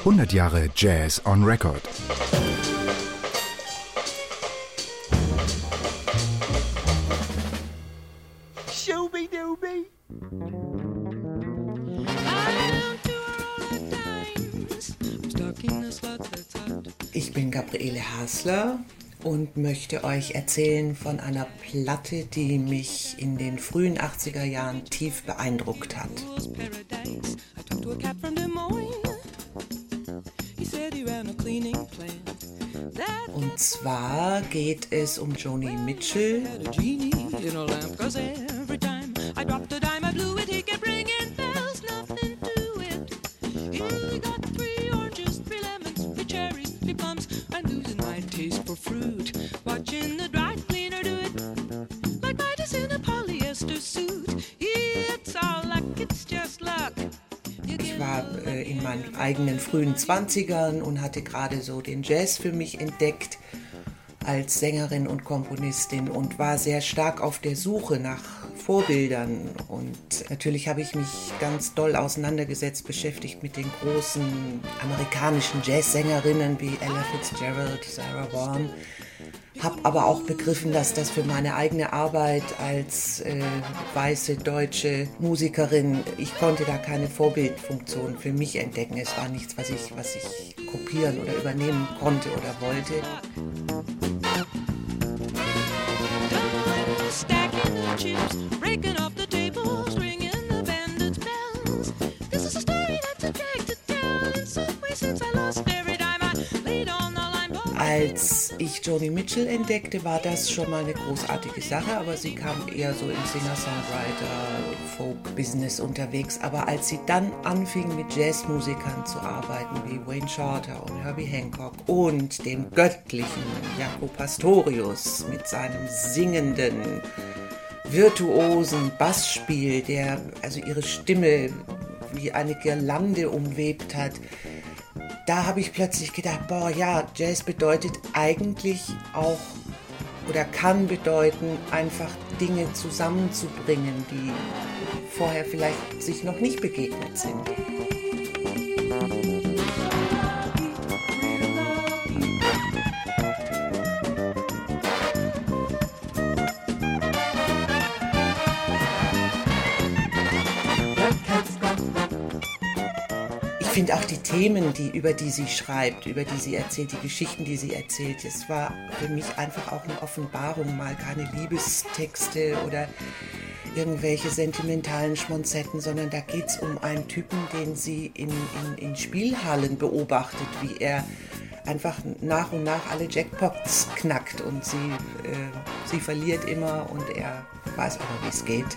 100 Jahre Jazz on Record. Ich bin Gabriele Hasler und möchte euch erzählen von einer Platte, die mich in den frühen 80er Jahren tief beeindruckt hat. Und zwar geht es um Joni Mitchell. In meinen eigenen frühen 20ern und hatte gerade so den Jazz für mich entdeckt als Sängerin und Komponistin und war sehr stark auf der Suche nach Vorbildern. Und natürlich habe ich mich ganz doll auseinandergesetzt, beschäftigt mit den großen amerikanischen Jazzsängerinnen wie Ella Fitzgerald, Sarah Vaughan habe aber auch begriffen, dass das für meine eigene Arbeit als äh, weiße deutsche Musikerin, ich konnte da keine Vorbildfunktion für mich entdecken. Es war nichts, was ich, was ich kopieren oder übernehmen konnte oder wollte. Als ich Joni Mitchell entdeckte, war das schon mal eine großartige Sache, aber sie kam eher so im Singer-Songwriter, Folk-Business unterwegs. Aber als sie dann anfing, mit Jazzmusikern zu arbeiten, wie Wayne Shorter und Herbie Hancock und dem göttlichen Jaco Pastorius mit seinem singenden, virtuosen Bassspiel, der also ihre Stimme wie eine Girlande umwebt hat, da habe ich plötzlich gedacht, boah, ja, Jazz bedeutet eigentlich auch oder kann bedeuten, einfach Dinge zusammenzubringen, die vorher vielleicht sich noch nicht begegnet sind. Finde auch die Themen, die, über die sie schreibt, über die sie erzählt, die Geschichten, die sie erzählt, es war für mich einfach auch eine Offenbarung, mal keine Liebestexte oder irgendwelche sentimentalen Schmonzetten, sondern da geht es um einen Typen, den sie in, in, in Spielhallen beobachtet, wie er einfach nach und nach alle Jackpots knackt und sie, äh, sie verliert immer und er weiß aber, wie es geht.